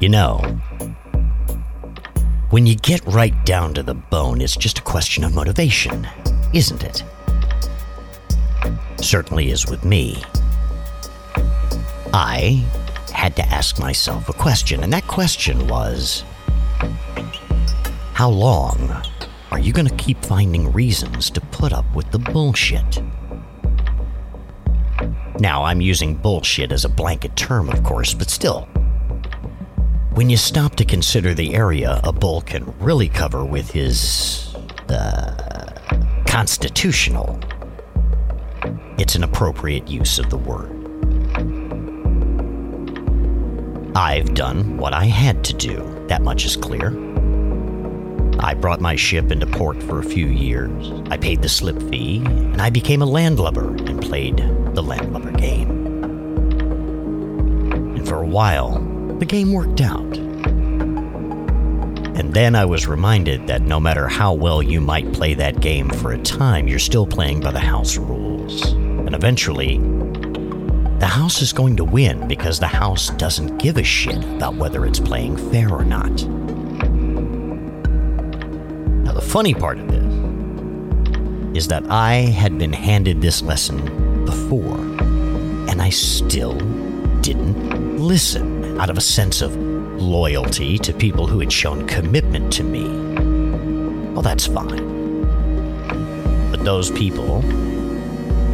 You know, when you get right down to the bone, it's just a question of motivation, isn't it? Certainly is with me. I had to ask myself a question, and that question was How long are you going to keep finding reasons to put up with the bullshit? Now, I'm using bullshit as a blanket term, of course, but still. When you stop to consider the area a bull can really cover with his. Uh, constitutional, it's an appropriate use of the word. I've done what I had to do, that much is clear. I brought my ship into port for a few years. I paid the slip fee, and I became a landlubber and played the landlubber game. And for a while, the game worked out. And then I was reminded that no matter how well you might play that game for a time, you're still playing by the house rules. And eventually, the house is going to win because the house doesn't give a shit about whether it's playing fair or not. Now, the funny part of this is that I had been handed this lesson before, and I still didn't listen out of a sense of loyalty to people who had shown commitment to me. Well, that's fine. But those people,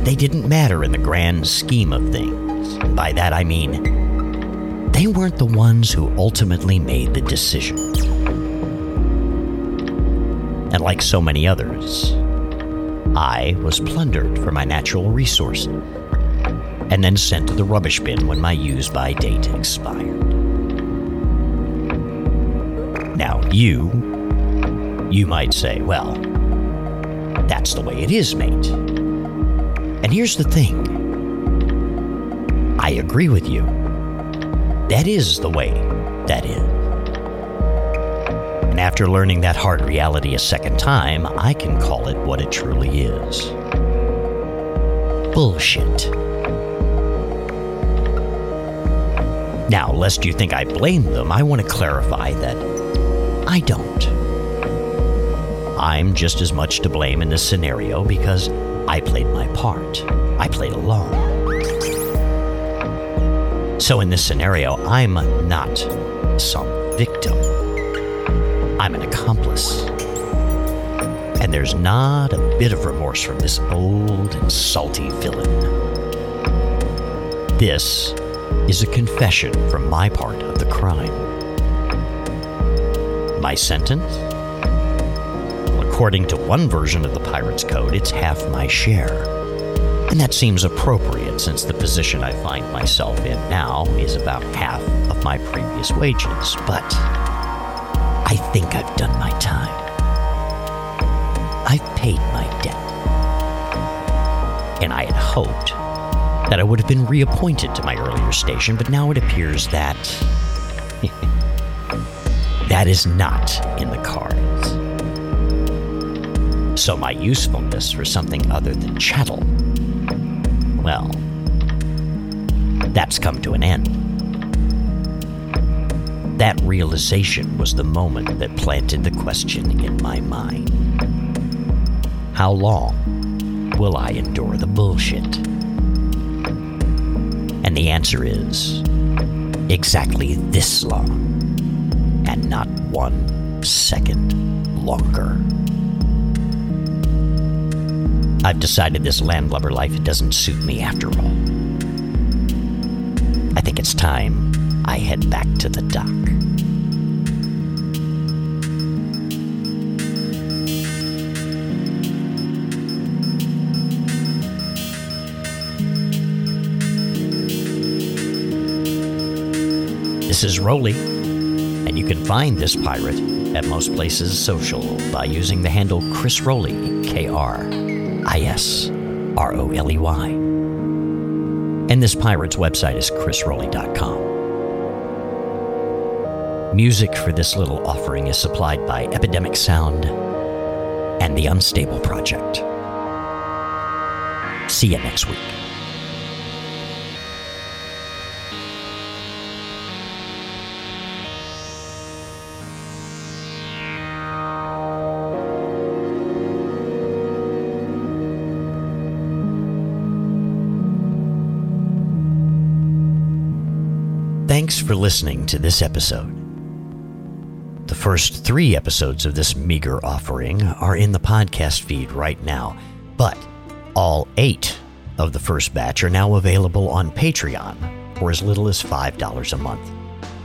they didn't matter in the grand scheme of things. And by that I mean, they weren't the ones who ultimately made the decision. And like so many others, I was plundered for my natural resources and then sent to the rubbish bin when my use by date expired. Now, you, you might say, well, that's the way it is, mate. And here's the thing I agree with you. That is the way that is. And after learning that hard reality a second time, I can call it what it truly is bullshit. Now, lest you think I blame them, I want to clarify that I don't. I'm just as much to blame in this scenario because I played my part. I played along. So, in this scenario, I'm not some victim, I'm an accomplice. And there's not a bit of remorse from this old and salty villain. This is a confession from my part of the crime. My sentence? According to one version of the Pirate's Code, it's half my share. And that seems appropriate since the position I find myself in now is about half of my previous wages. But I think I've done my time. I've paid my debt. And I had hoped that I would have been reappointed to my earlier station, but now it appears that. that is not in the cards. So my usefulness for something other than chattel. Well, that's come to an end. That realization was the moment that planted the question in my mind How long will I endure the bullshit? And the answer is exactly this long, and not one second longer. I've decided this landlubber life doesn't suit me after all. I think it's time I head back to the dock. This is Roley, and you can find this pirate at most places social by using the handle Kris Roley, K R I S R O L E Y. And this pirate's website is krisroley.com. Music for this little offering is supplied by Epidemic Sound and the Unstable Project. See you next week. Thanks for listening to this episode. The first three episodes of this meager offering are in the podcast feed right now, but all eight of the first batch are now available on Patreon for as little as $5 a month.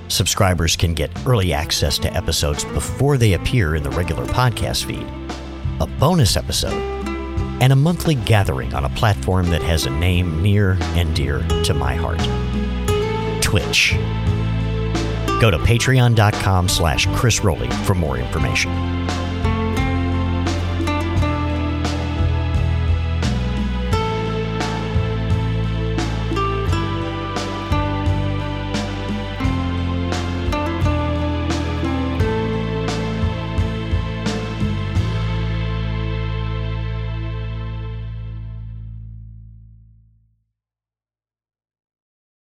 Subscribers can get early access to episodes before they appear in the regular podcast feed, a bonus episode, and a monthly gathering on a platform that has a name near and dear to my heart Twitch. Go to patreon.com slash Kris Roley for more information.